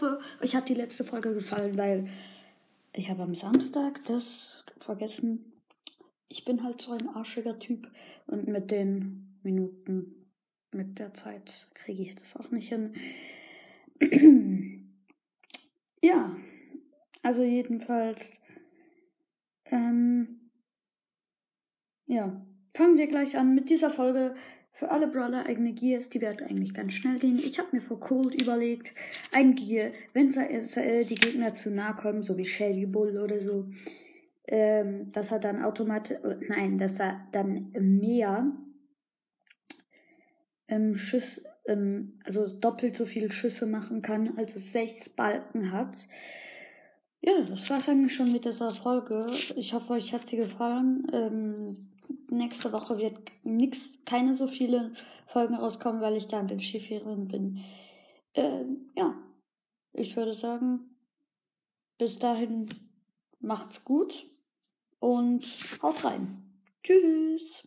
hoffe, euch hat die letzte Folge gefallen, weil ich habe am Samstag das vergessen. Ich bin halt so ein arschiger Typ und mit den Minuten, mit der Zeit kriege ich das auch nicht hin. ja, also jedenfalls, ähm, ja, fangen wir gleich an mit dieser Folge für alle Brawler eigene Gears, die werden eigentlich ganz schnell gehen. Ich habe mir vor Cold überlegt, ein Gear, wenn die Gegner zu nahe kommen, so wie Shelly Bull oder so, ähm, dass er dann automatisch, nein, dass er dann mehr ähm, Schüsse, ähm, also doppelt so viele Schüsse machen kann, als es sechs Balken hat. Ja, das war's eigentlich schon mit dieser Folge. Ich hoffe, euch hat sie gefallen. Ähm, nächste Woche wird nix, keine so viele Folgen rauskommen, weil ich da in den Skiferien bin. Äh, ja, ich würde sagen, bis dahin macht's gut und haut rein. Tschüss.